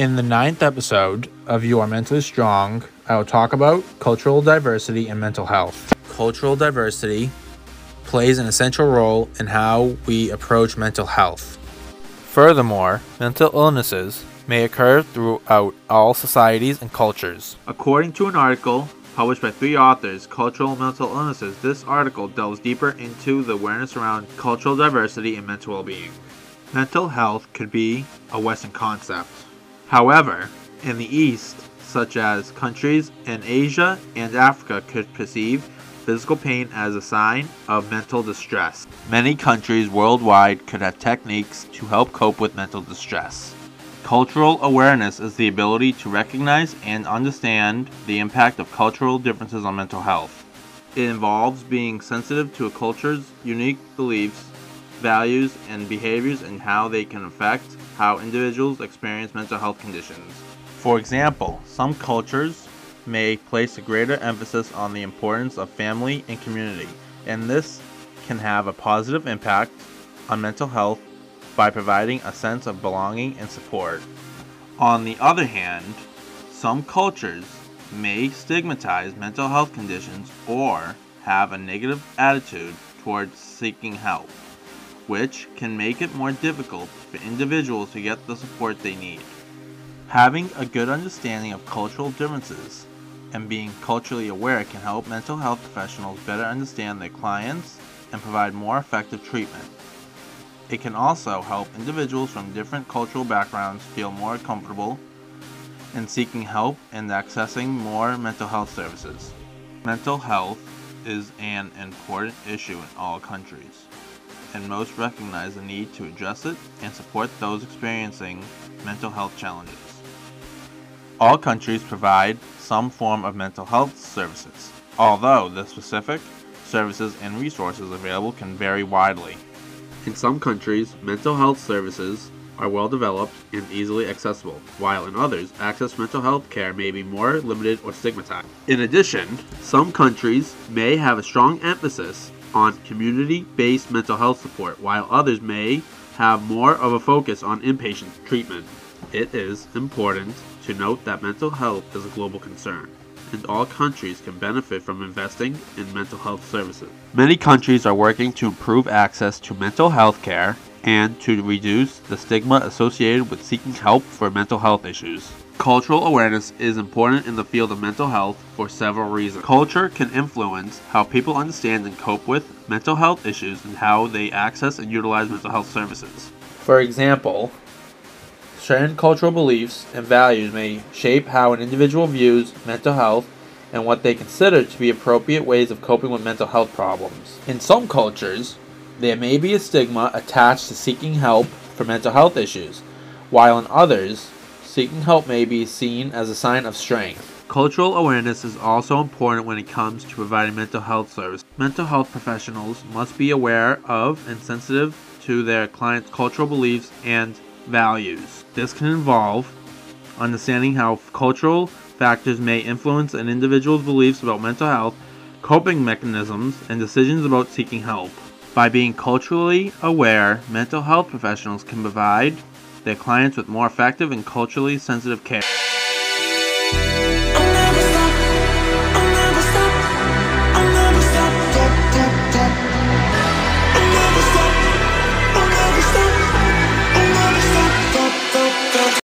In the ninth episode of You Are Mentally Strong, I will talk about cultural diversity and mental health. Cultural diversity plays an essential role in how we approach mental health. Furthermore, mental illnesses may occur throughout all societies and cultures. According to an article published by three authors, Cultural Mental Illnesses, this article delves deeper into the awareness around cultural diversity and mental well being. Mental health could be a Western concept. However, in the East, such as countries in Asia and Africa, could perceive physical pain as a sign of mental distress. Many countries worldwide could have techniques to help cope with mental distress. Cultural awareness is the ability to recognize and understand the impact of cultural differences on mental health. It involves being sensitive to a culture's unique beliefs, values, and behaviors and how they can affect how individuals experience mental health conditions. For example, some cultures may place a greater emphasis on the importance of family and community, and this can have a positive impact on mental health by providing a sense of belonging and support. On the other hand, some cultures may stigmatize mental health conditions or have a negative attitude towards seeking help which can make it more difficult for individuals to get the support they need. Having a good understanding of cultural differences and being culturally aware can help mental health professionals better understand their clients and provide more effective treatment. It can also help individuals from different cultural backgrounds feel more comfortable in seeking help and accessing more mental health services. Mental health is an important issue in all countries and most recognize the need to address it and support those experiencing mental health challenges. All countries provide some form of mental health services, although the specific services and resources available can vary widely. In some countries, mental health services are well developed and easily accessible, while in others, access to mental health care may be more limited or stigmatized. In addition, some countries may have a strong emphasis on community based mental health support, while others may have more of a focus on inpatient treatment. It is important to note that mental health is a global concern, and all countries can benefit from investing in mental health services. Many countries are working to improve access to mental health care and to reduce the stigma associated with seeking help for mental health issues. Cultural awareness is important in the field of mental health for several reasons. Culture can influence how people understand and cope with mental health issues and how they access and utilize mental health services. For example, certain cultural beliefs and values may shape how an individual views mental health and what they consider to be appropriate ways of coping with mental health problems. In some cultures, there may be a stigma attached to seeking help for mental health issues, while in others, Seeking help may be seen as a sign of strength. Cultural awareness is also important when it comes to providing mental health service. Mental health professionals must be aware of and sensitive to their clients' cultural beliefs and values. This can involve understanding how cultural factors may influence an individual's beliefs about mental health, coping mechanisms, and decisions about seeking help. By being culturally aware, mental health professionals can provide their clients with more effective and culturally sensitive care.